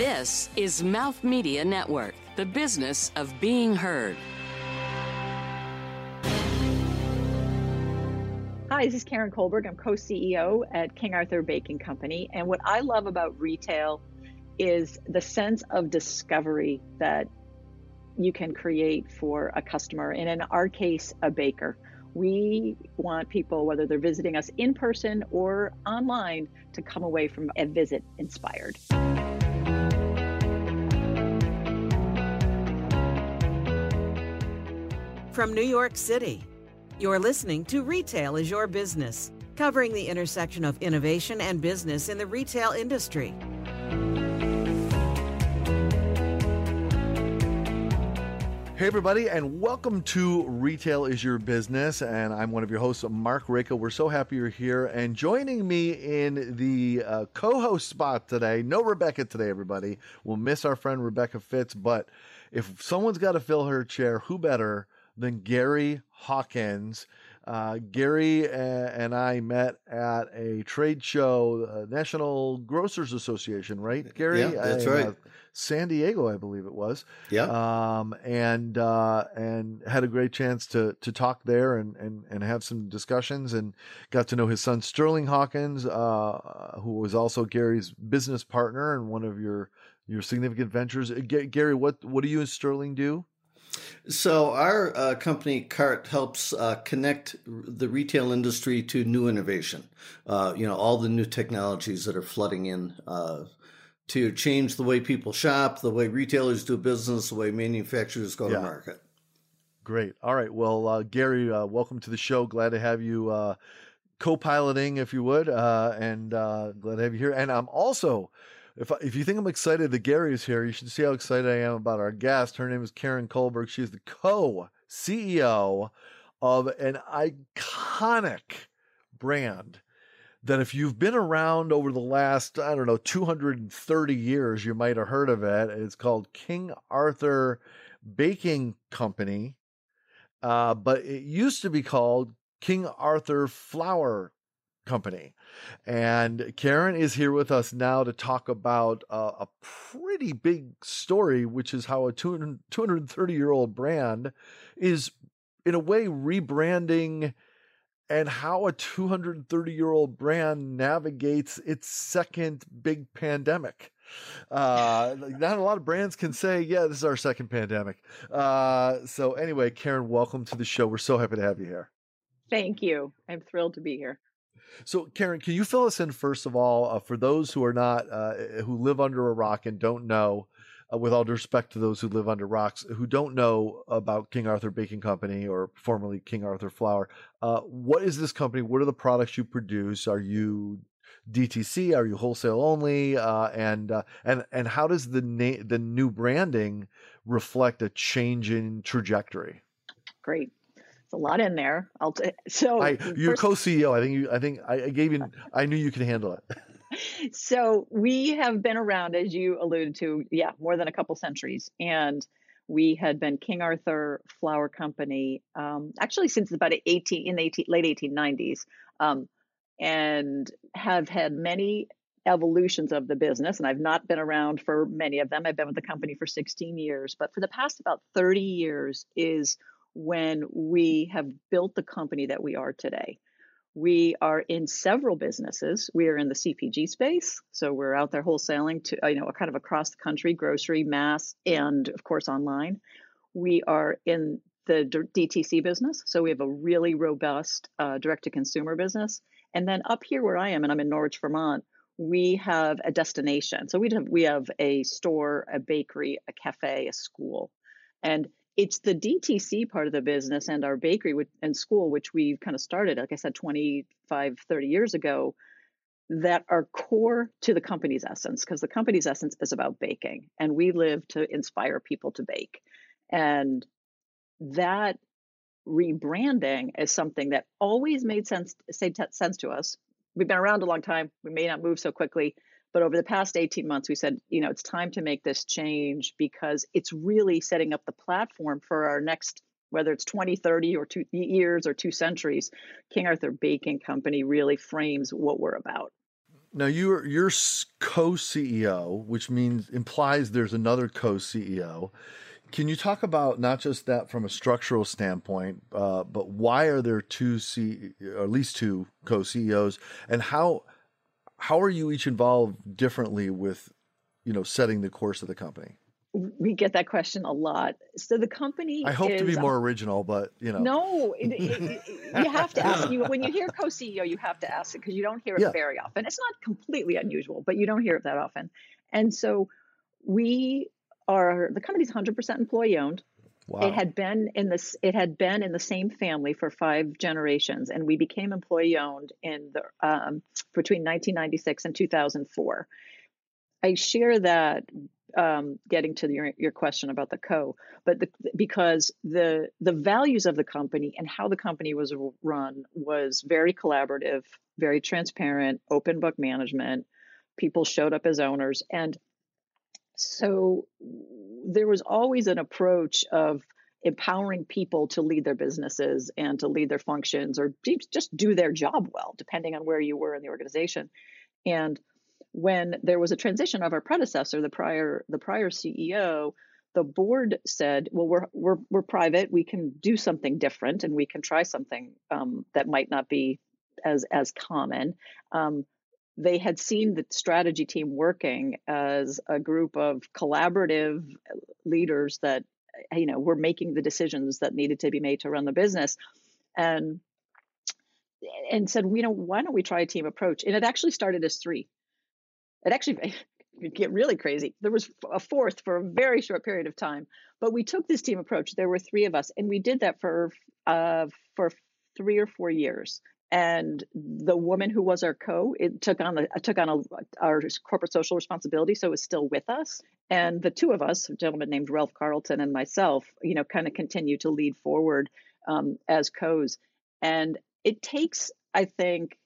This is Mouth Media Network, the business of being heard. Hi, this is Karen Colberg. I'm co CEO at King Arthur Baking Company. And what I love about retail is the sense of discovery that you can create for a customer, and in our case, a baker. We want people, whether they're visiting us in person or online, to come away from a visit inspired. From New York City, you're listening to Retail is Your Business, covering the intersection of innovation and business in the retail industry. Hey, everybody, and welcome to Retail is Your Business. And I'm one of your hosts, Mark Rako. We're so happy you're here. And joining me in the uh, co host spot today, no Rebecca today, everybody. We'll miss our friend Rebecca Fitz, but if someone's got to fill her chair, who better than Gary Hawkins. Uh, Gary and I met at a trade show, uh, National Grocers Association, right? Gary, yeah, that's I, right. Uh, San Diego, I believe it was. Yeah. Um, and uh, and had a great chance to to talk there and and and have some discussions and got to know his son Sterling Hawkins, uh, who was also Gary's business partner and one of your your significant ventures. G- Gary, what what do you and Sterling do? So our uh, company CART helps uh, connect the retail industry to new innovation. Uh, you know, all the new technologies that are flooding in uh, to change the way people shop, the way retailers do business, the way manufacturers go Yeah. to market. Great. All right. Well, uh, Gary, uh, welcome to the show. Glad to have you uh, co-piloting, if you would, uh, and uh, glad to have you here. And I'm also, if if you think I'm excited that Gary is here, you should see how excited I am about our guest. Her name is Karen Colberg. She is the co-CEO of an iconic brand that if you've been around over the last, I don't know, 230 years, you might have heard of it. It's called King Arthur Baking Company. Uh, but it used to be called King Arthur Flour Company. And Karen is here with us now to talk about uh, a pretty big story, which is how a 230 year old brand is, in a way, rebranding and how a 230 year old brand navigates its second big pandemic. Uh, not a lot of brands can say, yeah, this is our second pandemic. Uh, so anyway, Karen, welcome to the show. We're so happy to have you here. Thank you. I'm thrilled to be here. So, Karen, can you fill us in first of all uh, for those who are not uh, who live under a rock and don't know, uh, with all due respect to those who live under rocks who don't know about King Arthur Baking Company or formerly King Arthur Flour, uh, what is this company? What are the products you produce? Are you DTC? Are you wholesale only? Uh, and uh, and and how does the na- the new branding reflect a change in trajectory? Great. It's a lot in there. I'll t- so I, you're first- co-CEO. I think you. I think I, I gave you. I knew you could handle it. so we have been around, as you alluded to, yeah, more than a couple centuries, and we had been King Arthur Flour Company um, actually since about 18 in the 18, late 1890s, um, and have had many evolutions of the business. And I've not been around for many of them. I've been with the company for 16 years, but for the past about 30 years is when we have built the company that we are today. We are in several businesses. We are in the CPG space, so we're out there wholesaling to you know kind of across the country, grocery, mass, and of course online. We are in the DTC business, so we have a really robust uh, direct-to-consumer business. And then up here where I am, and I'm in Norwich, Vermont, we have a destination. So we have we have a store, a bakery, a cafe, a school, and it's the DTC part of the business and our bakery and school, which we've kind of started, like I said, 25, 30 years ago, that are core to the company's essence, because the company's essence is about baking. And we live to inspire people to bake. And that rebranding is something that always made sense, sense to us. We've been around a long time. We may not move so quickly, but over the past 18 months, we said, you know, it's time to make this change because it's really setting up the platform for our next, whether it's 20, 30 or two years or two centuries. King Arthur Baking Company really frames what we're about. Now you're you're co-CEO, which means implies there's another co-CEO. Can you talk about not just that from a structural standpoint, uh, but why are there two C, or at least two co-CEOs, and how how are you each involved differently with, you know, setting the course of the company? we get that question a lot. So the company. I hope is, to be uh, more original, but you know. No, it, it, it, you have to ask. You when you hear co-CEO, you have to ask it because you don't hear it yeah. very often. It's not completely unusual, but you don't hear it that often. And so we are the company's 100% employee owned. Wow. It had been in this. It had been in the same family for five generations, and we became employee owned in the um, between 1996 and 2004. I share that um, getting to your, your question about the co, but the, because the the values of the company and how the company was run was very collaborative, very transparent, open book management. People showed up as owners, and so there was always an approach of empowering people to lead their businesses and to lead their functions or just do their job well, depending on where you were in the organization. And when there was a transition of our predecessor, the prior the prior CEO, the board said, "Well, we're we're we're private. We can do something different, and we can try something um, that might not be as as common." Um, they had seen the strategy team working as a group of collaborative leaders that you know were making the decisions that needed to be made to run the business, and and said, you know, why don't we try a team approach? And it actually started as three. It actually could get really crazy. There was a fourth for a very short period of time, but we took this team approach. There were three of us, and we did that for uh, for three or four years. And the woman who was our co, it took on the took on a, our corporate social responsibility, so is still with us. And the two of us, a gentleman named Ralph Carlton and myself, you know, kind of continue to lead forward um, as co's. And it takes, I think,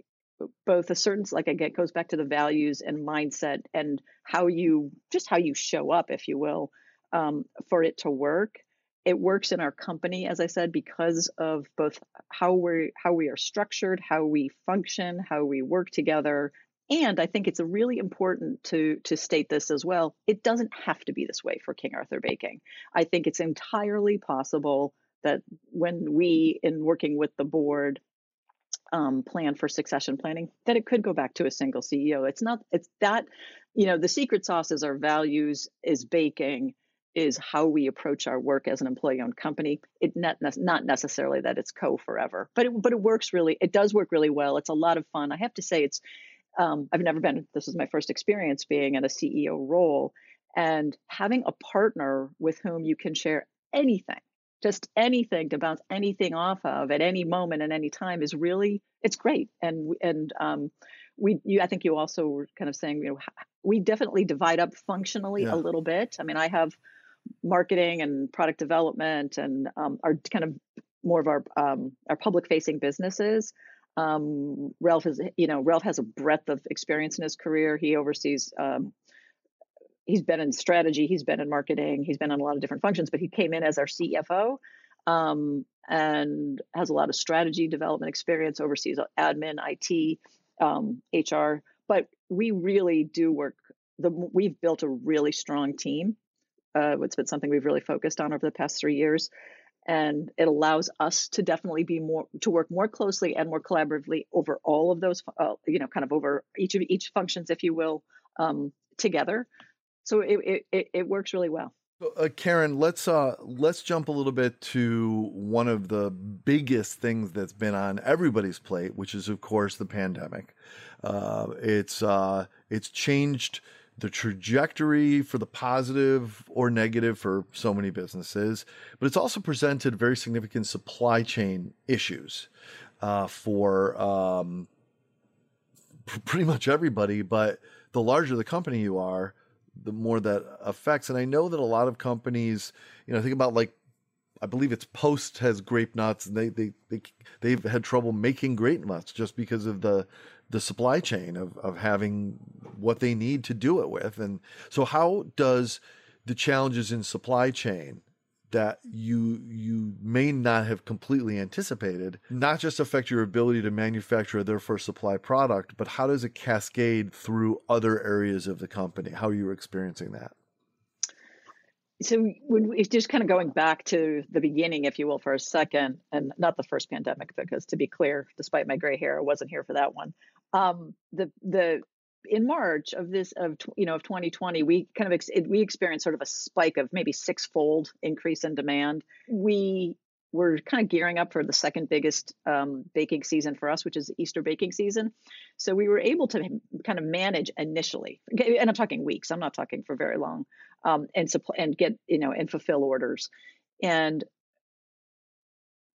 both a certain like again goes back to the values and mindset and how you just how you show up if you will um, for it to work it works in our company as i said because of both how we how we are structured how we function how we work together. And i think it's really important to to state this as well. It doesn't have to be this way for king arthur baking. I think it's entirely possible that when we in working with the board um, plan for succession planning that it could go back to a single CEO. It's not, it's that, you know, the secret sauce is our values, is baking, is how we approach our work as an employee owned company. It not, not necessarily that it's co forever, but it, but it works really, it does work really well. It's a lot of fun. I have to say, it's, um, I've never been, this is my first experience being in a CEO role and having a partner with whom you can share anything just anything to bounce anything off of at any moment and any time is really it's great and and um, we you I think you also were kind of saying you know we definitely divide up functionally yeah. a little bit. I mean I have marketing and product development and um, our kind of more of our um, our public facing businesses. Um, Ralph is you know Ralph has a breadth of experience in his career. He oversees um, he's been in strategy, he's been in marketing, he's been in a lot of different functions, but he came in as our CFO um, and has a lot of strategy development experience, oversees admin, IT, um, HR. But we really do work. The we've built a really strong team. Uh, it's been something we've really focused on over the past three years, and it allows us to definitely be more to work more closely and more collaboratively over all of those. Uh, you know, kind of over each of each functions, if you will, um, together so it, it, it works really well. Uh, Karen, let's uh, let's jump a little bit to one of the biggest things that's been on everybody's plate, which is of course the pandemic. Uh, it's uh, it's changed the trajectory for the positive or negative for so many businesses, but it's also presented very significant supply chain issues uh, for um, pretty much everybody. But the larger the company you are, the more that affects. And I know that a lot of companies, you know, think about like I believe it's Post has grape nuts, and they they they they've had trouble making grape nuts just because of the the supply chain of of having what they need to do it with. And so, how does the challenges in supply chain that you you may not have completely anticipated not just affect your ability to manufacture their first supply product but how does it cascade through other areas of the company how are you experiencing that so just kind of going back to the beginning if you will for a second and not the first pandemic because to be clear despite my gray hair i wasn't here for that one um, the the in March of this of you know of 2020, we kind of ex- we experienced sort of a spike of maybe sixfold increase in demand. We were kind of gearing up for the second biggest um, baking season for us, which is Easter baking season. So we were able to kind of manage initially, and I'm talking weeks. I'm not talking for very long, um, and supply and get you know and fulfill orders. And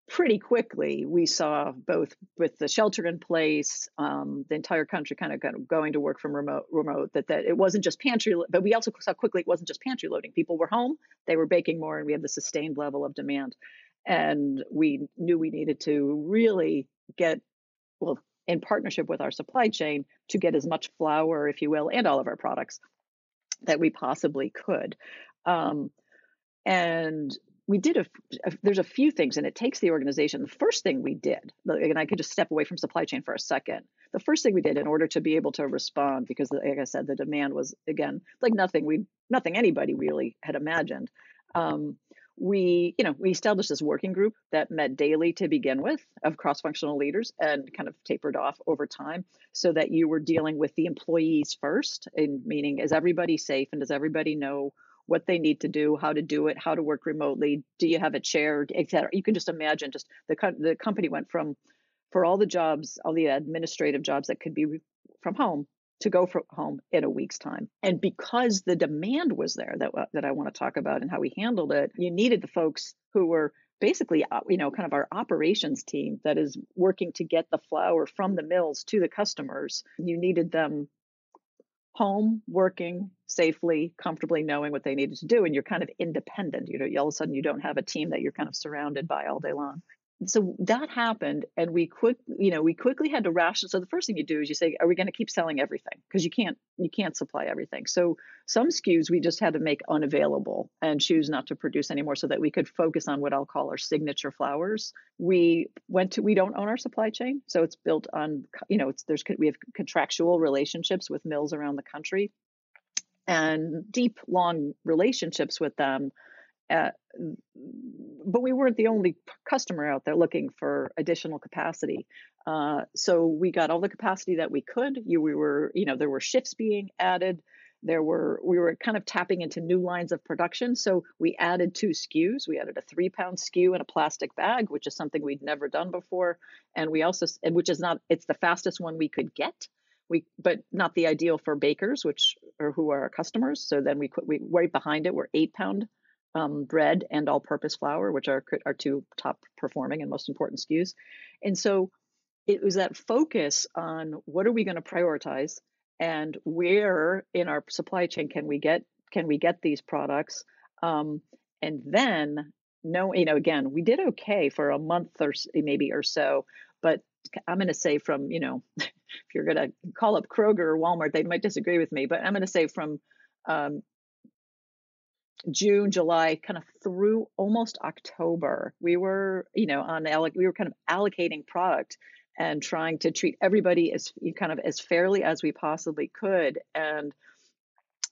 pretty quickly we saw both with the shelter in place um, the entire country kind of, kind of going to work from remote remote that that it wasn't just pantry but we also saw quickly it wasn't just pantry loading people were home they were baking more and we had the sustained level of demand and we knew we needed to really get well in partnership with our supply chain to get as much flour if you will and all of our products that we possibly could. Um, and we did a, a, there's a few things and it takes the organization. The first thing we did and i could just step away from supply chain for a second. The first thing we did in order to be able to respond because like i said the demand was again like nothing we nothing anybody really had imagined um, we you know we established this working group that met daily to begin with of cross-functional leaders and kind of tapered off over time so that you were dealing with the employees first in meaning is everybody safe and does everybody know what they need to do, how to do it, how to work remotely. Do you have a chair, etc. You can just imagine just the the company went from for all the jobs, all the administrative jobs that could be from home to go from home in a week's time. And because the demand was there that that I want to talk about and how we handled it, you needed the folks who were basically uh, you know kind of our operations team that is working to get the flour from the mills to the customers. You needed them home working safely comfortably knowing what they needed to do and you're kind of independent you know all of a sudden you don't have a team that you're kind of surrounded by all day long so that happened and we quick you know we quickly had to ration so the first thing you do is you say are we going to keep selling everything? Because you can't you can't supply everything. So some skus we just had to make unavailable and choose not to produce anymore so that we could focus on what i'll call our signature flours. We went to we don't own our supply chain so it's built on you know it's there's we have contractual relationships with mills around the country and deep long relationships with them uh, but we weren't the only customer out there looking for additional capacity. Uh, so we got all the capacity that we could. You, we were, you know, there were shifts being added. There were, we were kind of tapping into new lines of production. So we added two SKUs. We added a three pound SKU in a plastic bag, which is something we'd never done before. And we also, which is not, it's the fastest one we could get. We, but not the ideal for bakers, which are who are our customers. So then we, we right behind it were eight pound um, bread and all-purpose flour, which are our two top performing and most important SKUs. And so it was that focus on what are we going to prioritize and where in our supply chain can we get can we get these products um, and then no you know again we did okay for a month or maybe or so but i'm going to say from you know if you're going to call up kroger or walmart they might disagree with me but i'm going to say from um, June, July, kind of through almost October, we were, you know, on we were kind of allocating product and trying to treat everybody as kind of as fairly as we possibly could, and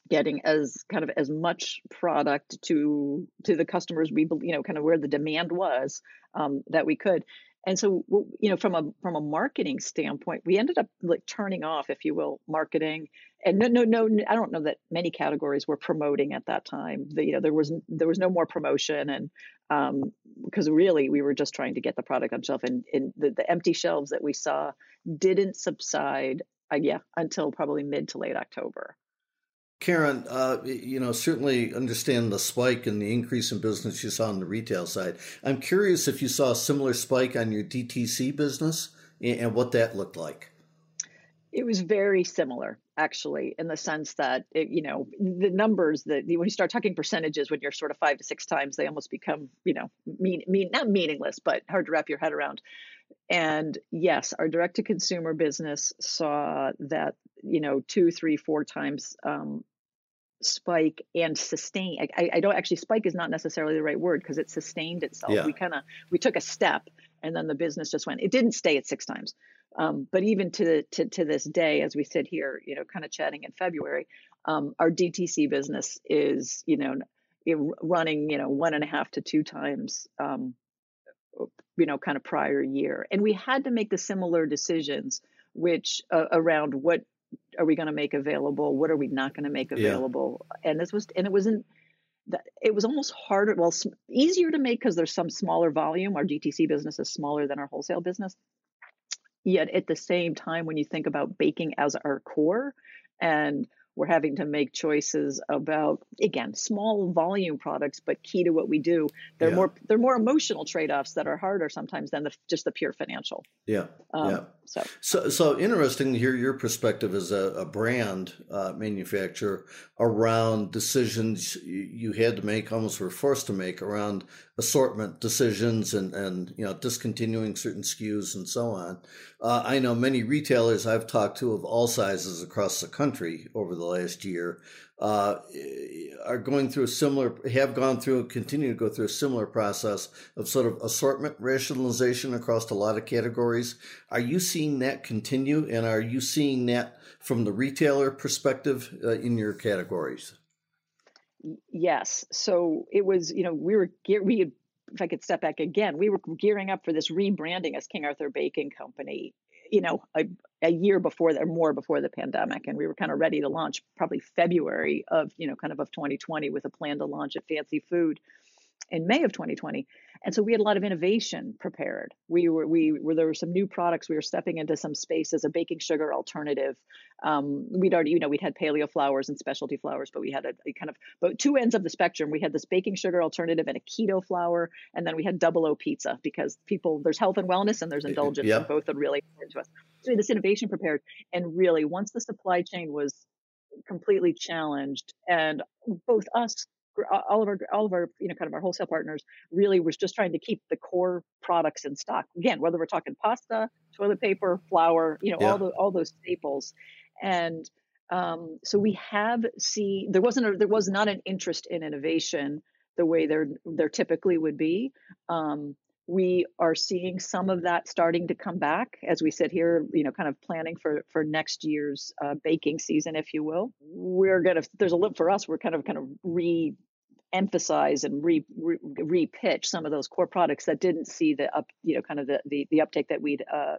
getting as kind of as much product to to the customers we you know kind of where the demand was um, that we could and so you know from a from a marketing standpoint we ended up like turning off if you will marketing. And no no no i don't know that many categories were promoting at that time. The, you know there was there was no more promotion and um, because really we were just trying to get the product on shelf. And, and the, the empty shelves that we saw didn't subside uh, yeah until probably mid to late october Karen, uh, you know, certainly understand the spike and the increase in business you saw on the retail side. I'm curious if you saw a similar spike on your DTC business and what that looked like. It was very similar, actually, in the sense that it, you know the numbers that when you start talking percentages, when you're sort of five to six times, they almost become you know mean, mean not meaningless, but hard to wrap your head around. And yes, our direct to consumer business saw that, you know, two, three, four times um, spike and sustain. I, I, don't actually spike is not necessarily the right word because it sustained itself. Yeah. We kind of we took a step and then the business just went. It didn't stay at six times, um, but even to, to to this day, as we sit here, you know, kind of chatting in February, um, our DTC business is you know running you know one and a half to two times um, you know kind of prior year, and we had to make the similar decisions which uh, around what are we going to make available? What are we not going to make available? Yeah. And this was, and it wasn't, it was almost harder, well, easier to make because there's some smaller volume. Our DTC business is smaller than our wholesale business. Yet at the same time, when you think about baking as our core and we're having to make choices about again small volume products but key to what we do they're yeah. more they're more emotional trade-offs that are harder sometimes than the, just the pure financial yeah um, yeah so. so so interesting to hear your perspective as a, a brand uh, manufacturer around decisions you had to make almost were forced to make around assortment decisions and and you know discontinuing certain SKUs and so on uh, I know many retailers I've talked to of all sizes across the country over the last year uh, are going through a similar, have gone through and continue to go through a similar process of sort of assortment rationalization across a lot of categories. Are you seeing that continue, and are you seeing that from the retailer perspective uh, in your categories? Yes. So it was, you know, we were we had if I could step back again, we were gearing up for this rebranding as King Arthur Baking Company, you know, a, a year before or more before the pandemic. And we were kind of ready to launch probably February of, you know, kind of of 2020 with a plan to launch at Fancy Food in May of 2020. And so we had a lot of innovation prepared. We were we were there were some new products. We were stepping into some space as a baking sugar alternative. Um, we'd already you know we'd had paleo flours and specialty flours, but we had a, a, kind of but two ends of the spectrum. We had this baking sugar alternative and a keto flour, and then we had double O pizza because people there's health and wellness and there's indulgence, yep. and both are really important to us. So we had this innovation prepared, and really once the supply chain was completely challenged, and both us all of our all of our you know kind of our wholesale partners really was just trying to keep the core products in stock. Again whether we're talking pasta toilet paper flour you know yeah. all the all those staples. And um, so we have see there wasn't a, there was not an interest in innovation the way there there typically would be. Um, we are seeing some of that starting to come back as we sit here you know kind of planning for for next year's uh, baking season if you will. We're gonna there's a look for us we're kind of kind of re emphasize and re, re, re-pitch some of those core products that didn't see the up you know kind of the the, the uptake that we'd uh,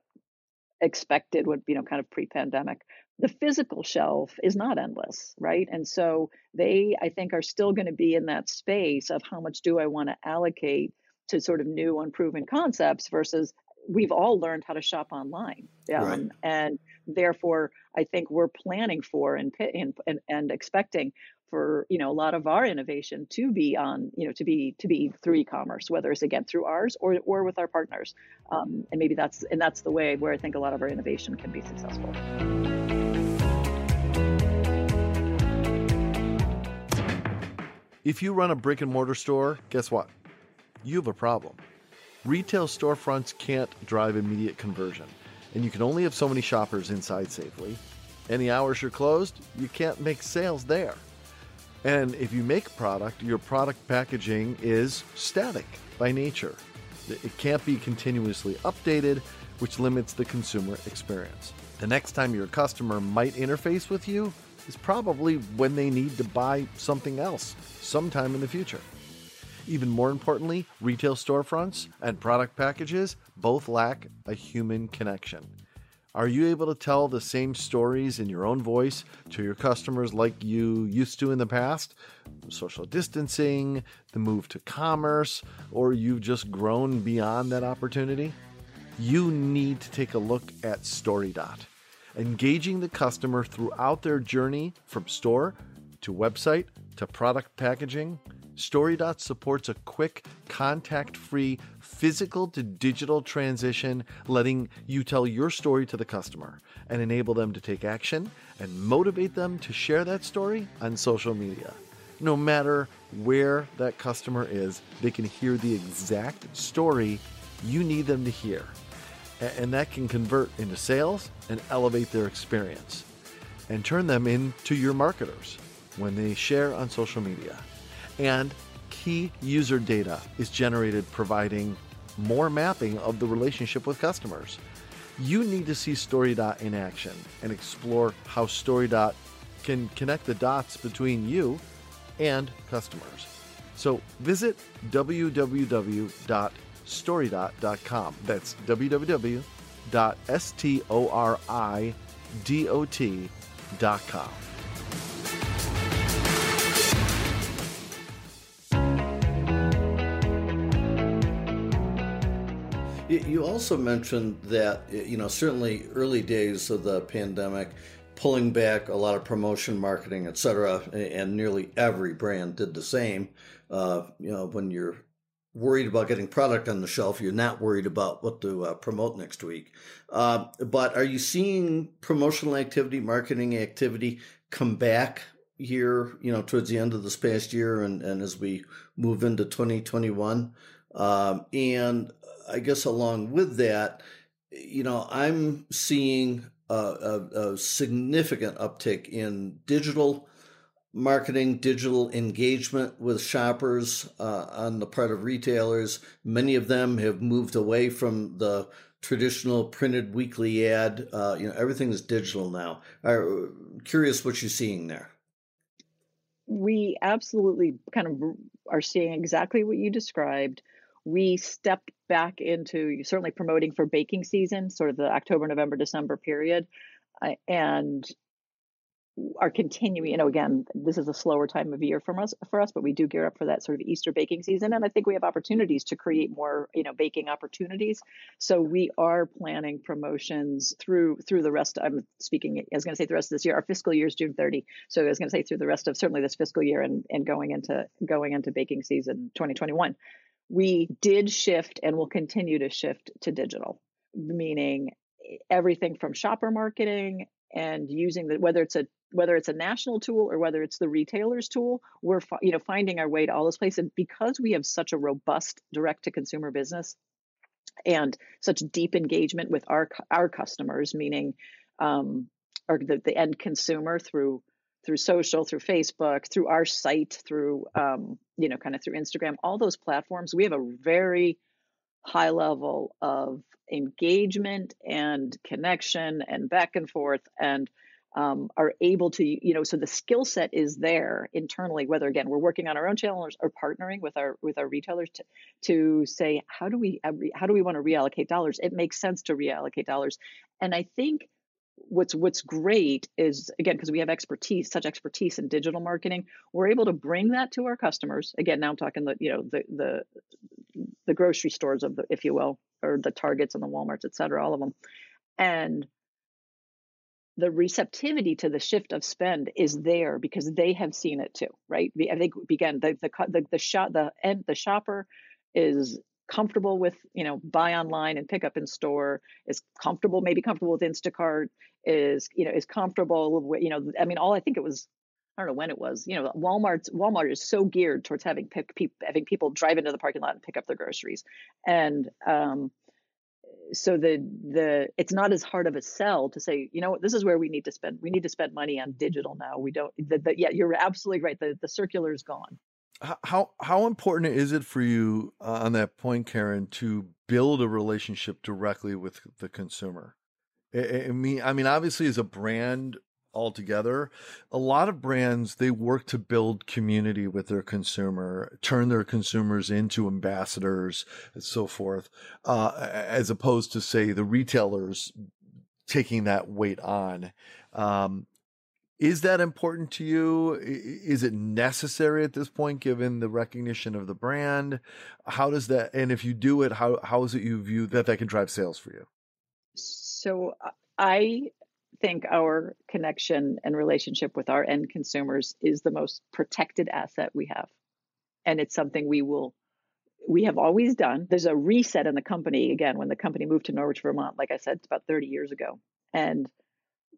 expected would you know kind of pre-pandemic the physical shelf is not endless right and so they i think are still going to be in that space of how much do i want to allocate to sort of new unproven concepts versus we've all learned how to shop online um, right. and therefore i think we're planning for and, and and expecting for you know a lot of our innovation to be on you know to be to be through e-commerce whether it's again through ours or or with our partners. Um, and maybe that's and that's the way where i think a lot of our innovation can be successful. If you run a brick and mortar store guess what? You have a problem. Retail storefronts can't drive immediate conversion and you can only have so many shoppers inside safely. Any hours you're closed you can't make sales there and if you make a product, your product packaging is static by nature. It can't be continuously updated, which limits the consumer experience. The next time your customer might interface with you is probably when they need to buy something else sometime in the future. Even more importantly, retail storefronts and product packages both lack a human connection. Are you able to tell the same stories in your own voice to your customers like you used to in the past? Social distancing, the move to commerce, or you've just grown beyond that opportunity? You need to take a look at StoryDot. Engaging the customer throughout their journey from store to website to product packaging StoryDot supports a quick, contact free physical to digital transition, letting you tell your story to the customer and enable them to take action and motivate them to share that story on social media. No matter where that customer is, they can hear the exact story you need them to hear. And that can convert into sales and elevate their experience and turn them into your marketers. when they share on social media. And key user data is generated providing more mapping of the relationship with customers. You need to see StoryDot in action and explore how StoryDot can connect the dots between you and customers. So visit www.storydot.com. That's www.storidot.com. You also mentioned that, you know, certainly early days of the pandemic, pulling back a lot of promotion, marketing, et cetera, and nearly every brand did the same. Uh, you know, when you're worried about getting product on the shelf, you're not worried about what to uh, promote next week. Uh, but are you seeing promotional activity, marketing activity come back here, you know, towards the end of this past year and, and as we move into 2021? Um, and I guess along with that, you know, I'm seeing a, a, a significant uptick in digital marketing, digital engagement with shoppers uh, on the part of retailers. Many of them have moved away from the traditional printed weekly ad. Uh, you know, everything is digital now. I'm curious what you're seeing there. We absolutely kind of are seeing exactly what you described we stepped back into certainly promoting for baking season, sort of the October, November, December period, uh, and are continuing. You know, again, this is a slower time of year for us, for us, but we do gear up for that sort of Easter baking season, and I think we have opportunities to create more, you know, baking opportunities. So we are planning promotions through through the rest. I'm speaking. I was going to say the rest of this year. Our fiscal year is June 30, so I was going to say through the rest of certainly this fiscal year and and going into going into baking season 2021 we did shift and will continue to shift to digital, meaning everything from shopper marketing and using the whether it's a whether it's a national tool or whether it's the retailer's tool we're you know finding our way to all those places. And because we have such a robust direct to consumer business and such deep engagement with our our customers meaning um, or the, the end consumer through through social, through Facebook, through our site, through um, you know, kind of through Instagram, all those platforms, we have a very high level of engagement and connection and back and forth and um, are able to you know so the skill set is there internally whether again we're working on our own channels or partnering with our with our retailers to to say how do we how do we want to reallocate dollars? It makes sense to reallocate dollars. And i think what's what's great is again because we have expertise such expertise in digital marketing we're able to bring that to our customers. Again now i'm talking the you know the the the grocery stores of the if you will or the targets and the walmarts et cetera all of them. And the receptivity to the shift of spend is there because they have seen it too right? I think again the the the, the shop the end the shopper is comfortable with you know buy online and pick up in store is comfortable maybe comfortable with instacart is you know is comfortable with you know i mean all i think it was I don't know when it was. You know, Walmart Walmart is so geared towards having pick, pe- having people drive into the parking lot and pick up their groceries, and um, so the the it's not as hard of a sell to say, you know, this is where we need to spend. We need to spend money on digital now. We don't. The, yeah, you're absolutely right. The the circular is gone how how important is it for you uh, on that point, Karen, to build a relationship directly with the consumer? I, I mean, I mean, obviously, as a brand altogether, a lot of brands they work to build community with their consumer, turn their consumers into ambassadors, and so forth, uh, as opposed to say the retailers taking that weight on. Um, is that important to you? Is it necessary at this point, given the recognition of the brand? How does that, and if you do it, how, how is it you view that that can drive sales for you? So uh, I think our connection and relationship with our end consumers is the most protected asset we have. And it's something we will, we have always done. There's a reset in the company, again, when the company moved to Norwich, Vermont, like I said, it's about 30 years ago. And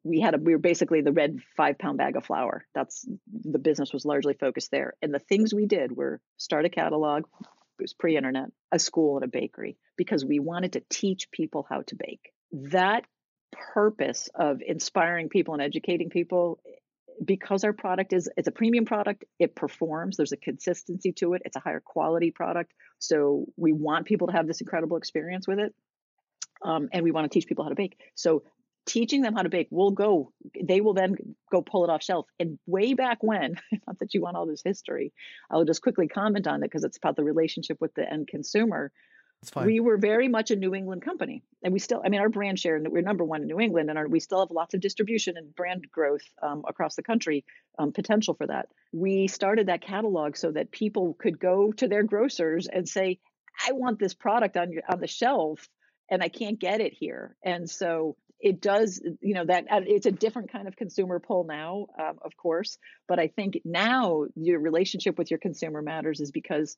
we had a we were basically the red five pound bag of flour that's the business was largely focused there and the things we did were start a catalog it was pre-internet a school and a bakery because we wanted to teach people how to bake that purpose of inspiring people and educating people because our product is it's a premium product, it performs. There's a consistency to it. It's a higher quality product. So we want people to have this incredible experience with it. Um, and we want to teach people how to bake. So teaching them how to bake will go they will then go pull it off shelf. And way back when not that you want all this history i'll just quickly comment on it because it's about the relationship with the end consumer. We were very much a new england company and we still i mean our brand share we're number one in new england and our, we still have lots of distribution and brand growth um, across the country um, potential for that. We started that catalog so that people could go to their grocers and say i want this product on your on the shelf and I can't get it here. And so it does you know that it's a different kind of consumer pull now um, of course but i think now your relationship with your consumer matters is because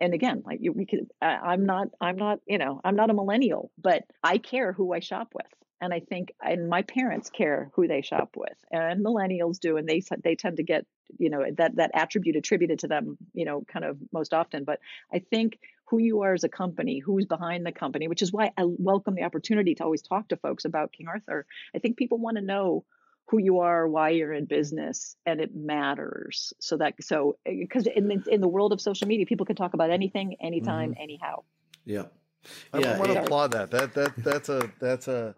and again like we could i'm not i'm not you know i'm not a millennial but i care who i shop with. And i think and my parents care who they shop with. And millennials do and they they tend to get you know that that attribute attributed to them you know kind of most often. But i think who you are as a company, who's behind the company, which is why I welcome the opportunity to always talk to folks about King Arthur. I think people want to know who you are, why you're in business, and it matters. So that so because in the, in the world of social media, people can talk about anything, anytime, mm-hmm. anyhow. Yeah, yeah. I want to applaud that. That that that's a that's a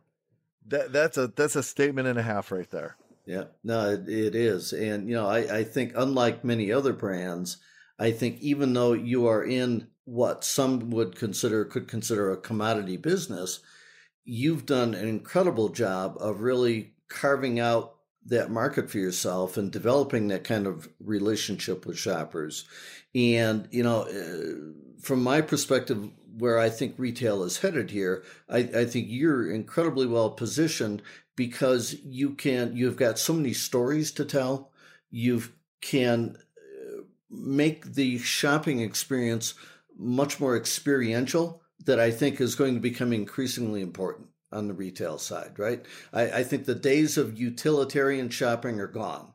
that that's a that's a statement and a half right there. Yeah, no, it, it is, and you know, I I think unlike many other brands, I think even though you are in what some would consider could consider a commodity business, you've done an incredible job of really carving out that market for yourself and developing that kind of relationship with shoppers. And, you know, uh, from my perspective, where I think retail is headed here, I, I think you're incredibly well positioned because you can, you've got so many stories to tell. You can uh, make the shopping experience much more experiential that I think is going to become increasingly important on the retail side, right? I, I, think the days of utilitarian shopping are gone.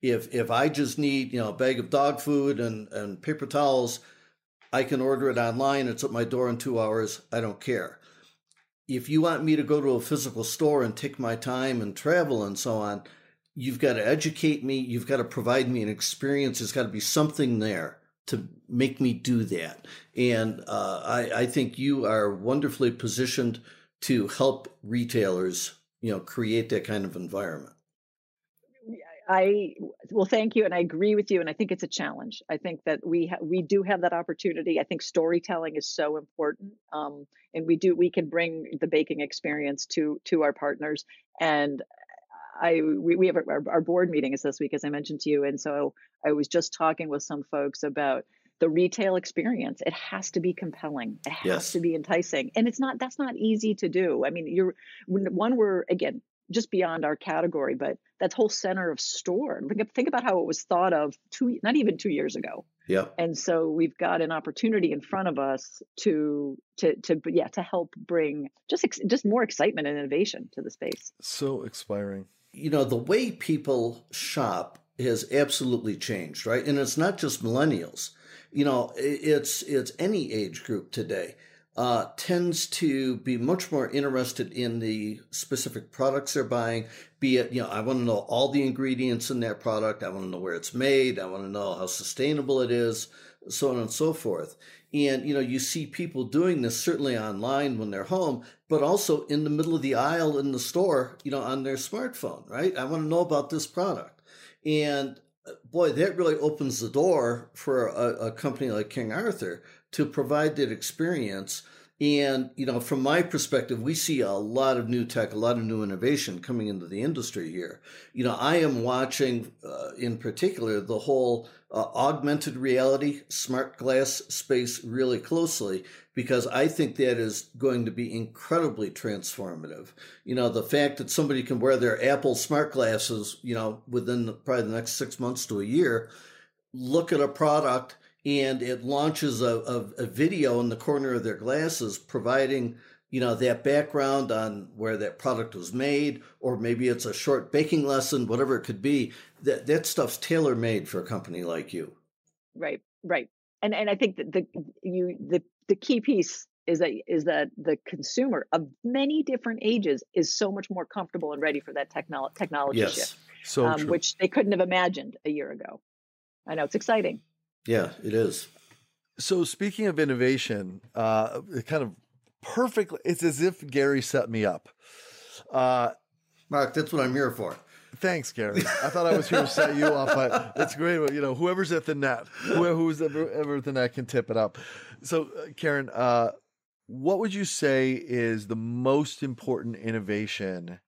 If if I just need, you know, a bag of dog food and, and paper towels, I can order it online. It's at my door in two hours. I don't care. If you want me to go to a physical store and take my time and travel and so on, you've got to educate me. You've got to provide me an experience. There's got to be something there to make me do that. And uh, I, I think you are wonderfully positioned to help retailers, you know, create that kind of environment. I well, thank you, and I agree with you. And I think it's a challenge. I think that we ha- we do have that opportunity. I think storytelling is so important, um, and we do we can bring the baking experience to to our partners. And I we, we have our, our board meeting is this week, as I mentioned to you, and so I was just talking with some folks about the retail experience. It has to be compelling. It has yes. to be enticing, and it's not. That's not easy to do. I mean, you're one. We're again just beyond our category, but that whole center of store. Think about how it was thought of two, not even two years ago. Yeah. And so we've got an opportunity in front of us to to to yeah to help bring just just more excitement and innovation to the space. So expiring you know, the way people shop has absolutely changed, right? And it's not just millennials. You know, it's it's any age group today uh, tends to be much more interested in the specific products they're buying. Be it, you know, I want to know all the ingredients in that product. I want to know where it's made. I want to know how sustainable it is, so on and so forth. And, you know, you see people doing this certainly online when they're home, but also in the middle of the aisle in the store, you know, on their smartphone, right? I want to know about this product. And uh, boy, that really opens the door for a, a company like King Arthur to provide that experience and, you know, from my perspective, we see a lot of new tech, a lot of new innovation coming into the industry here. You know, I am watching uh, in particular the whole uh, augmented reality, smart glass space really closely because I think that is going to be incredibly transformative. You know, the fact that somebody can wear their Apple smart glasses, you know, within the, probably the next six months to a year, look at a product and it launches a, a, a, video in the corner of their glasses providing you know that background on where that product was made or maybe it's a short baking lesson whatever it could be that that stuff's tailor made for a company like you right right and and i think that the you the the key piece is that is that the consumer of many different ages is so much more comfortable and ready for that technolo- technology yes. shift so um, which they couldn't have imagined a year ago. I know it's exciting. Yeah, it is. So speaking of innovation, uh, it kind of perfectly, it's as if Gary set me up. Uh, Mark, that's what I'm here for. Thanks, Gary. I thought I was here to set you up, but it's great. You know, whoever's at the net, whoever, who's ever, ever at the net can tip it up. So, uh, Karen, uh, what would you say is the most important innovation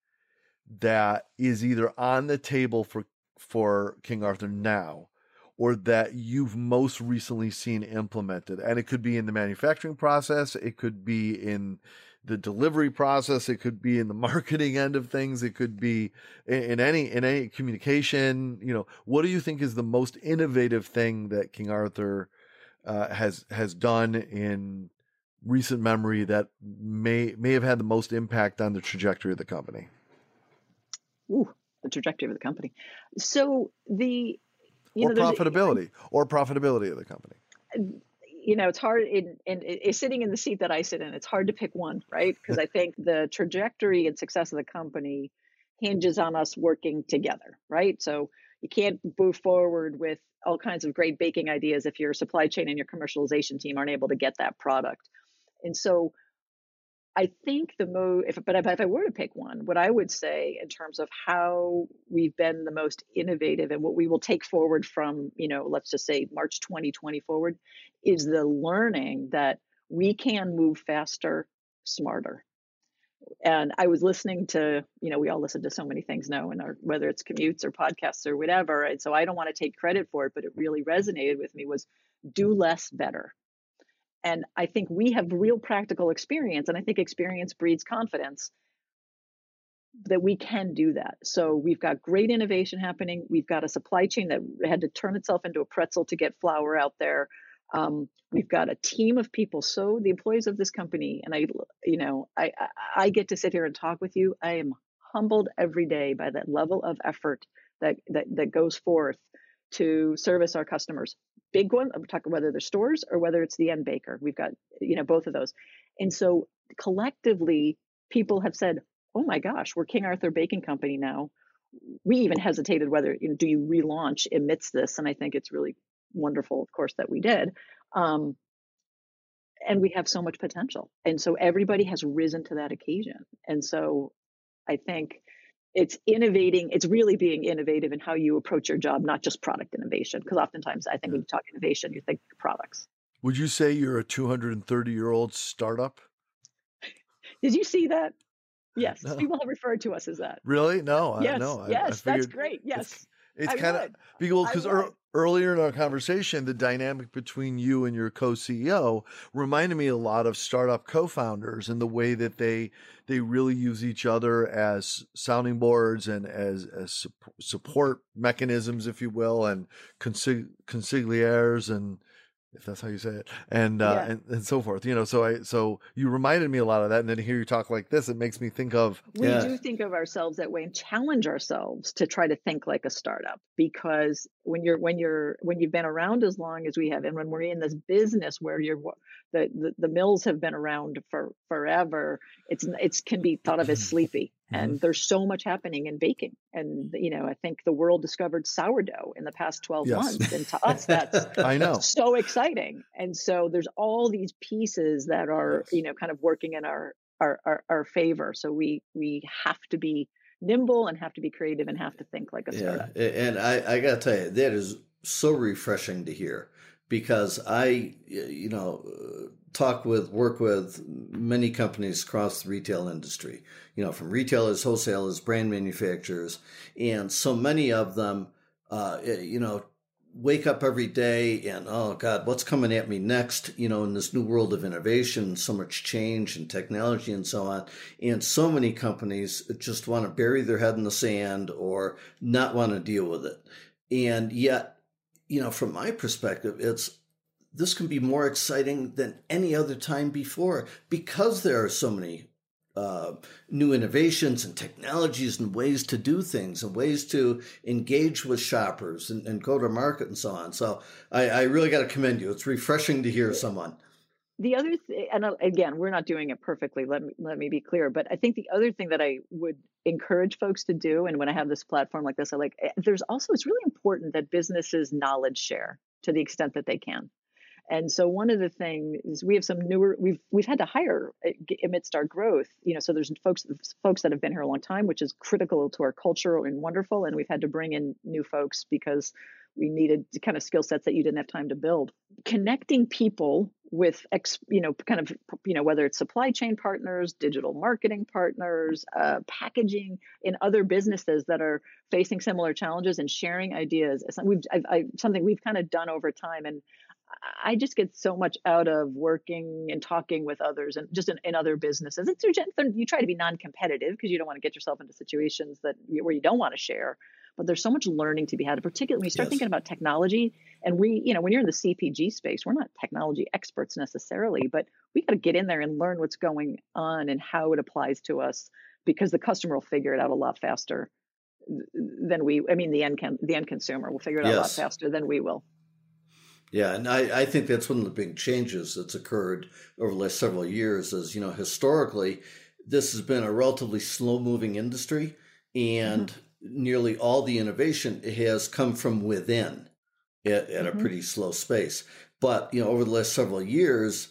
that is either on the table for for King Arthur now or that you've most recently seen implemented and it could be in the manufacturing process it could be in the delivery process it could be in the marketing end of things it could be in, in any in any communication you know what do you think is the most innovative thing that king arthur uh, has has done in recent memory that may may have had the most impact on the trajectory of the company? Ooh, the trajectory of the company. So the you or know, profitability or profitability of the company. You know, it's hard in, in, in, sitting in the seat that I sit in. It's hard to pick one, right? Because I think the trajectory and success of the company hinges on us working together, right? So you can't move forward with all kinds of great baking ideas if your supply chain and your commercialization team aren't able to get that product. And so I think the most, if, but if, I were to pick one, what I would say in terms of how we've been the most innovative and what we will take forward from, you know, let's just say March 2020 forward, is the learning that we can move faster, smarter. And I was listening to, you know, we all listen to so many things now, and whether it's commutes or podcasts or whatever. And so I don't want to take credit for it, but it really resonated with me was do less better and I think we have real practical experience, and I think experience breeds confidence that we can do that. So we've got great innovation happening. We've got a supply chain that had to turn itself into a pretzel to get flour out there. Um, we've got a team of people. So the employees of this company, and I, you know, I, I get to sit here and talk with you. I am humbled every day by that level of effort that that that goes forth to service our customers big one. I'm talking whether they're stores or whether it's the end baker. We've got, you know, both of those. And so collectively, people have said, oh my gosh, we're King Arthur Baking Company now. We even hesitated whether, you know, do you relaunch amidst this? And I think it's really wonderful, of course, that we did. Um, and we have so much potential. And so everybody has risen to that occasion. And so I think it's innovating it's really being innovative in how you approach your job not just product innovation because oftentimes i think when you talk innovation you think products. Would you say you're a 230 year old startup? Did you see that? Yes no. people have referred to us as that. Really? No yes no yes that's great yes it's, it's kind of because because earlier in our conversation, the dynamic between you and your co-CEO reminded me a lot of startup co-founders and the way that they they really use each other as sounding boards and as, as support mechanisms, if you will, and consig- consiglières and if that's how you say it, and uh, yeah. and, and so forth. You know, so I so you reminded me a lot of that, and then to hear you talk like this, it makes me think of. We yeah. do think of ourselves that way and challenge ourselves to try to think like a startup because when you're when you're when you've been around as long as we have, and when we're in this business where you're the the, the mills have been around for forever, it's it's can be thought of as sleepy and mm-hmm. there's so much happening in baking and you know i think the world discovered sourdough in the past 12 yes. months and to us that's i know so exciting and so there's all these pieces that are yes. you know kind of working in our, our our, our favor so we we have to be nimble and have to be creative and have to think like a startup and i i gotta tell you that is so refreshing to hear because i you know talk with, work with many companies across the retail industry, you know, from retailers, wholesalers, brand manufacturers, and so many of them, uh, eh, you know, wake up every day and oh god what's coming at me next? You know in this new world of innovation so much change and technology and so on and so many companies just want to bury their head in the sand or not want to deal with it. And yet you know from my perspective it's this can be more exciting than any other time before because there are so many uh, new innovations and technologies and ways to do things and ways to engage with shoppers and, and go to market and so on. So I, I really got to commend you. It's refreshing to hear someone. The other and uh, again, we're not doing it perfectly. Let me let me be clear, but I think the other thing that I would encourage folks to do and when i have this platform like this i like eh, there's also it's really important that businesses knowledge share to the extent that they can and so one of the things we have some newer we've we've had to hire eh, amidst our growth you know so there's folks folks that have been here a long time which is critical to our culture and wonderful and we've had to bring in new folks because we needed kind of skill sets that you didn't have time to build. Connecting people with ex, you know kind of you know whether it's supply chain partners digital marketing partners uh, packaging in other businesses that are facing similar challenges and sharing ideas we've I've, I've, something we've kind of done over time. And I just get so much out of working and talking with others and just in, in other businesses. It's you try to be non-competitive because you don't want to get yourself into situations that where you don't want to share but there's so much learning to be had, particularly when you start yes. thinking about technology. And we, you know, when you're in the CPG space, we're not technology experts necessarily, but we got to get in there and learn what's going on and how it applies to us because the customer will figure it out a lot faster than we. I mean, the end can, the end consumer will figure it yes. out a lot faster than we will. Yeah, and I, I think that's one of the big changes that's occurred over the last several years. Is you know historically, this has been a relatively slow moving industry, and mm-hmm nearly all the innovation has come from within at, at mm-hmm. a pretty slow space. But you know, over the last several years,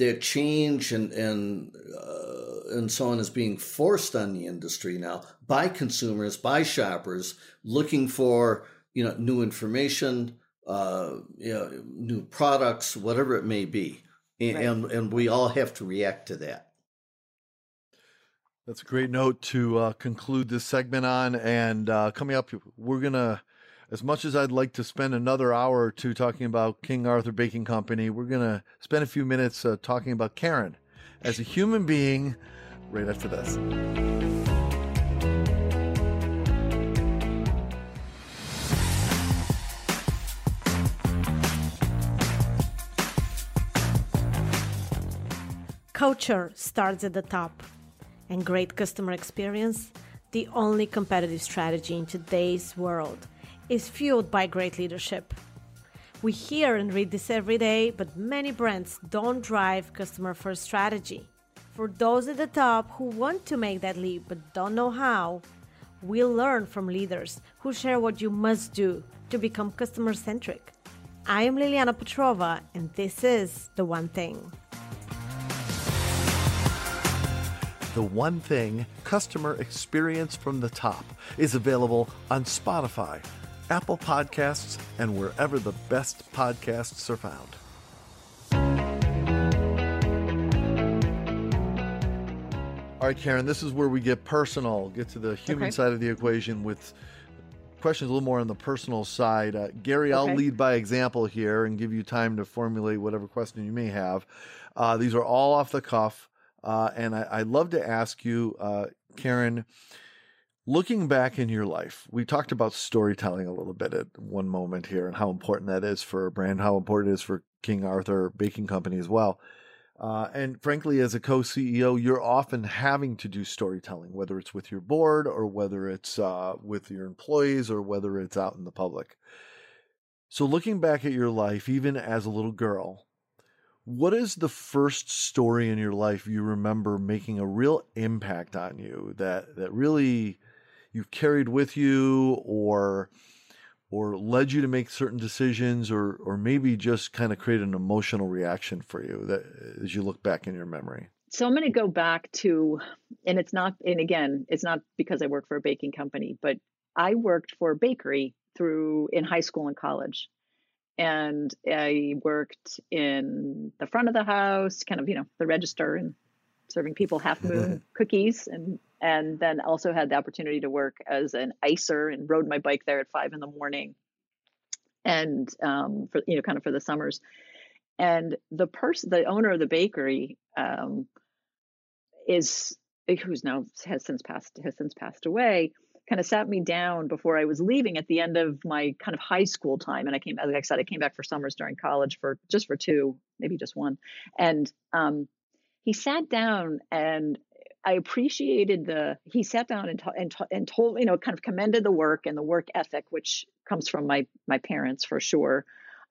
uh, change and and uh, and so on is being forced on the industry now by consumers, by shoppers, looking for you know new information, uh, you know, new products, whatever it may be, and, right. and and we all have to react to that. That's a great note to uh, conclude this segment on. And uh, coming up, we're going to, as much as I'd like to spend another hour or two talking about King Arthur Baking Company, we're going to spend a few minutes uh, talking about Karen as a human being right after this. Culture starts at the top and great customer experience, the only competitive strategy in today's world is fueled by great leadership. We hear and read this every day, but many brands don't drive customer first strategy. For those at the top who want to make that leap but don't know how, we'll learn from leaders who share what you must do to become customer centric. I am Liliana Petrova, and this is The One Thing. The One Thing Customer Experience from the Top is available on Spotify, Apple Podcasts, and wherever the best podcasts are found. All right, Karen, this is where we get personal, get to the human okay. side of the equation with questions a little more on the personal side. Uh, Gary, okay. I'll lead by example here and give you time to formulate whatever question you may have. Uh, these are all off the cuff. Uh, and I, love to ask you, uh, Karen, looking back in your life, we talked about storytelling a little bit at one moment here and how important that is for a brand, how important it is for King Arthur Baking Company as well. Uh, and frankly, as a co CEO, you're often having to do storytelling, whether it's with your board or whether it's uh, with your employees or whether it's out in the public. So, looking back at your life, even as a little girl, what is the first story in your life you remember making a real impact on you that that really you've carried with you or or led you to make certain decisions or or maybe just kind of create an emotional reaction for you that as you look back in your memory? So i'm going to go back to and it's not and again it's not because i work for a baking company but i worked for a bakery through in high school and college and I worked in the front of the house, kind of you know the register and serving people half moon cookies, and and then also had the opportunity to work as an icer and rode my bike there at five in the morning, and um, for you know kind of for the summers, and the person, the owner of the bakery, um, is who's now has since passed has since passed away kind of sat me down before I was leaving at the end of my kind of high school time. And I came, like I said, I came back for summers during college for just for two, maybe just one. And um, he sat down and I appreciated the, he sat down and, and, and told, you know, kind of commended the work and the work ethic, which comes from my, my parents for sure.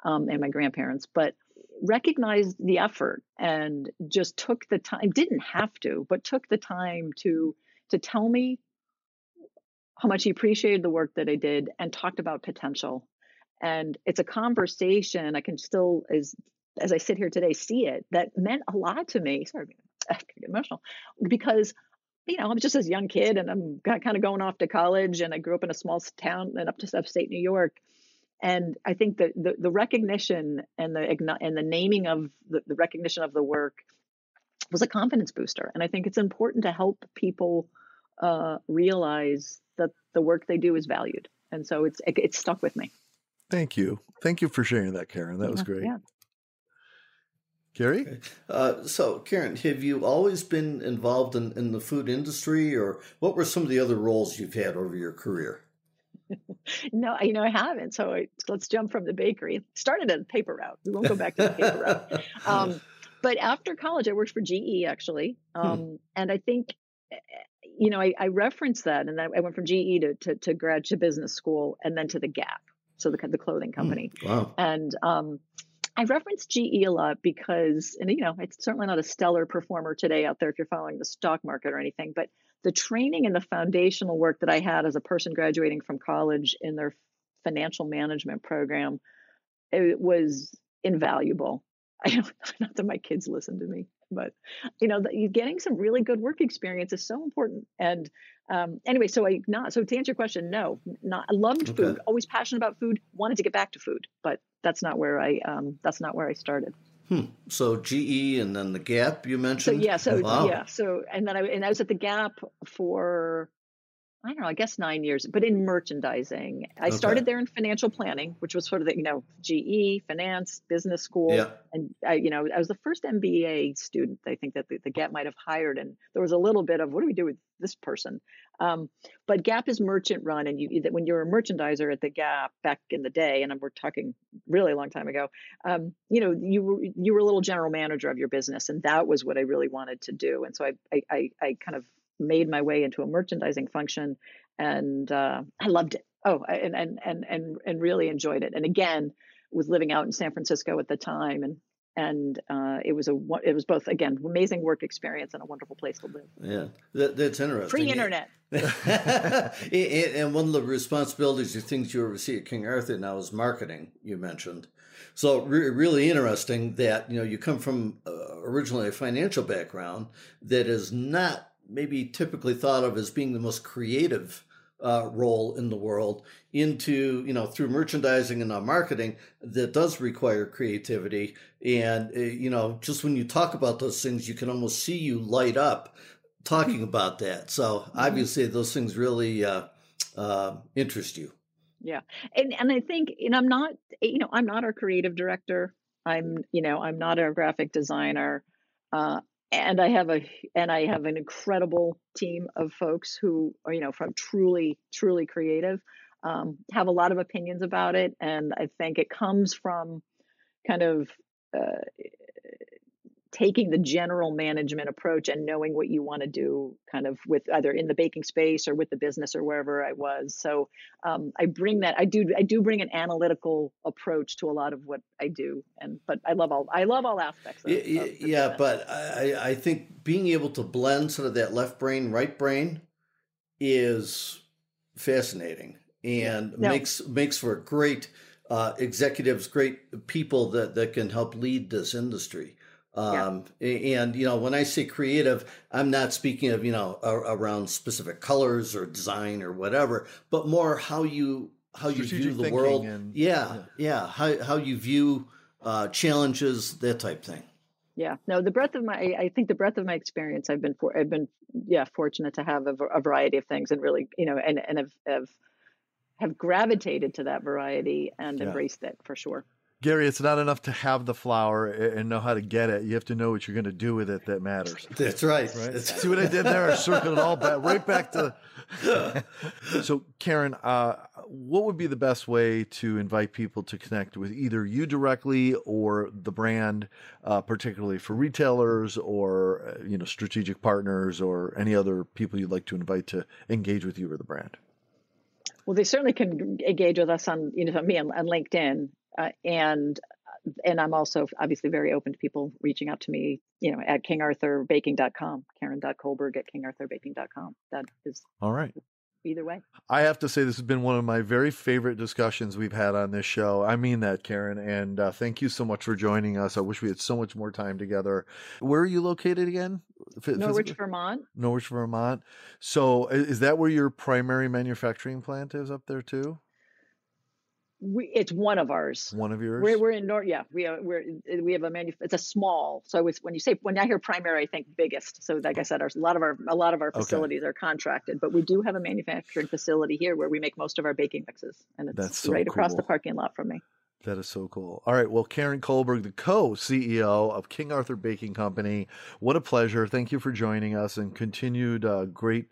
Um, and my grandparents, but recognized the effort and just took the time, didn't have to, but took the time to to tell me how much he appreciated the work that I did and talked about potential. And it's a conversation I can still, as as I sit here today, see it that meant a lot to me. Sorry, I get emotional because you know, I'm just this young kid and I'm kind of going off to college and I grew up in a small town and up to upstate New York. And I think that the, the recognition and the and the naming of the, the recognition of the work was a confidence booster. And I think it's important to help people uh, realize that the work they do is valued. And so it's it, it's stuck with me. Thank you. Thank you for sharing that, Karen. That was great. Yeah. Gary? Okay. Uh, so, Karen, have you always been involved in, in the food industry, or what were some of the other roles you've had over your career? no, you know, I haven't. So I, let's jump from the bakery. Started at the paper route. We won't go back to the paper route. Um, but after college, I worked for GE actually, hmm. um, hmm. and I think, you know, I, I referenced that, and I went from GE to, to to grad to business school, and then to the Gap, so the the clothing hmm. company. Hmm. Wow. And um, I reference GE a lot because, and you know, it's certainly not a stellar performer today out there if you're following the stock market or anything, but the training and the foundational work that I had as a person graduating from college in their financial management program, it was invaluable. I don't, not that my kids listen to me, but you know, you getting some really good work experience is so important. And um, anyway, so I not so to answer your question, no, not I loved okay. food, always passionate about food, wanted to get back to food, but that's not where I um, that's not where I started. Hmm. So GE and then the Gap you mentioned. So yeah, so wow. yeah, so and then I and I was at the Gap for I don't know, I guess nine years, but in merchandising. I okay. started there in financial planning, which was sort of the, you know, GE, finance, business school. Yeah. And I, you know, I was the first MBA student I think that the, the Gap might have hired. And there was a little bit of what do we do with this person? Um, but Gap is merchant run. And you, when you're a merchandiser at the Gap back in the day, and we're talking really a long time ago, um, you know, you were, you were a little general manager of your business. And that was what I really wanted to do. And so I, I, I, I kind of made my way into a merchandising function, and uh, I loved it. Oh, and and and and and really enjoyed it. And again, was living out in San Francisco at the time, and and uh, it was a it was both again amazing work experience and a wonderful place to live. Yeah, that, that's interesting. Free internet. and one of the responsibilities or things you oversee at King Arthur now is marketing. You mentioned, so re- really interesting that you know you come from uh, originally a financial background that is not maybe typically thought of as being the most creative uh, role in the world into you know through merchandising and marketing that does require creativity. And uh, you know just when you talk about those things you can almost see you light up talking about that. So mm-hmm. obviously those things really uh, uh, interest you. Yeah. And and i think and i'm not you know i'm not our creative director. I'm you know i'm not a graphic designer. Uh, and I have a and I have an incredible team of folks who are you know from truly truly creative, um, have a lot of opinions about it, and I think it comes from kind of uh, taking the general management approach and knowing what you want to do kind of with either in the baking space or with the business or wherever I was. So um, I bring that I do I do bring an analytical approach to a lot of what I do and but I love all I love all aspects of, yeah, of yeah but I, I think being able to blend sort of that left brain right brain is fascinating and no. makes makes for great uh, executives, great people that, that can help lead this industry. Um, yeah. And, you know, when I say creative, I'm not speaking of, you know, around specific colors or design or whatever, but more how you, how you view the world. And, yeah, yeah. Yeah. How, how you view uh, challenges, that type thing. Yeah, no, the breadth of my, I think the breadth of my experience, I've been for, I've been, yeah, fortunate to have a, a variety of things and really, you know, and, and have, have, have gravitated to that variety and yeah. embraced it for sure. Gary, it's not enough to have the flour and know how to get it. You have to know what you're going to do with it that matters. That's right. right? That's... See what I did there? I circled it all back, right back to. so, Karen, uh, what would be the best way to invite people to connect with either you directly or the brand, uh, particularly for retailers or uh, you know strategic partners or any other people you'd like to invite to engage with you or the brand? Well, they certainly can engage with us on you know me on, on LinkedIn uh, and and I'm also obviously very open to people reaching out to me, you know, at kingarthurbaking.com, karen.colberg at kingarthurbaking.com. That is all right. either way. I have to say, this has been one of my very favorite discussions we've had on this show. I mean that, Karen. And uh, thank you so much for joining us. I wish we had so much more time together. Where are you located again? F- Norwich, Vermont. Norwich, Vermont. So, is that where your primary manufacturing plant is up there too? We, it's one of ours. One of yours. We're, we're in North. Yeah, we are. We're we have a manu. It's a small. So it's when you say when I hear primary, I think biggest. So like I said, our, a lot of our a lot of our facilities okay. are contracted, but we do have a manufacturing facility here where we make most of our baking mixes, and it's That's so right cool. across the parking lot from me. That is so cool. All right. Well, Karen Colberg, the co CEO of King Arthur Baking Company, what a pleasure. Thank you for joining us and continued uh, great,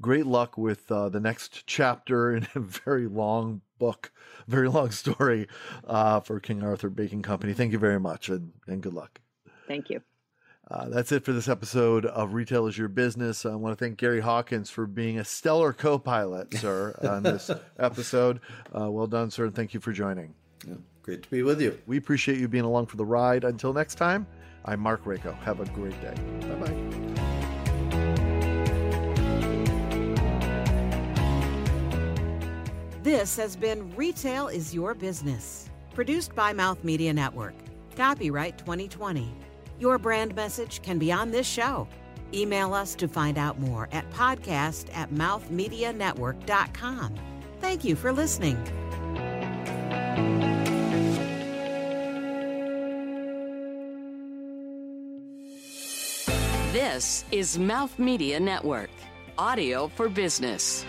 great luck with uh, the next chapter in a very long book, very long story uh, for King Arthur Baking Company. Thank you very much and, and good luck. Thank you. Uh, that's it for this episode of Retail is Your Business. I want to thank Gary Hawkins for being a stellar co pilot, sir, on this episode. Uh, well done, sir, and thank you for joining. Yeah. Great to be with you. We appreciate you being along for the ride. Until next time, I'm Mark Rako. Have a great day. Bye bye. This has been Retail is Your Business, produced by Mouth Media Network. Copyright 2020. Your brand message can be on this show. Email us to find out more at podcast at mouthmedianetwork.com. Thank you for listening. This is Mouth Media Network, audio for business.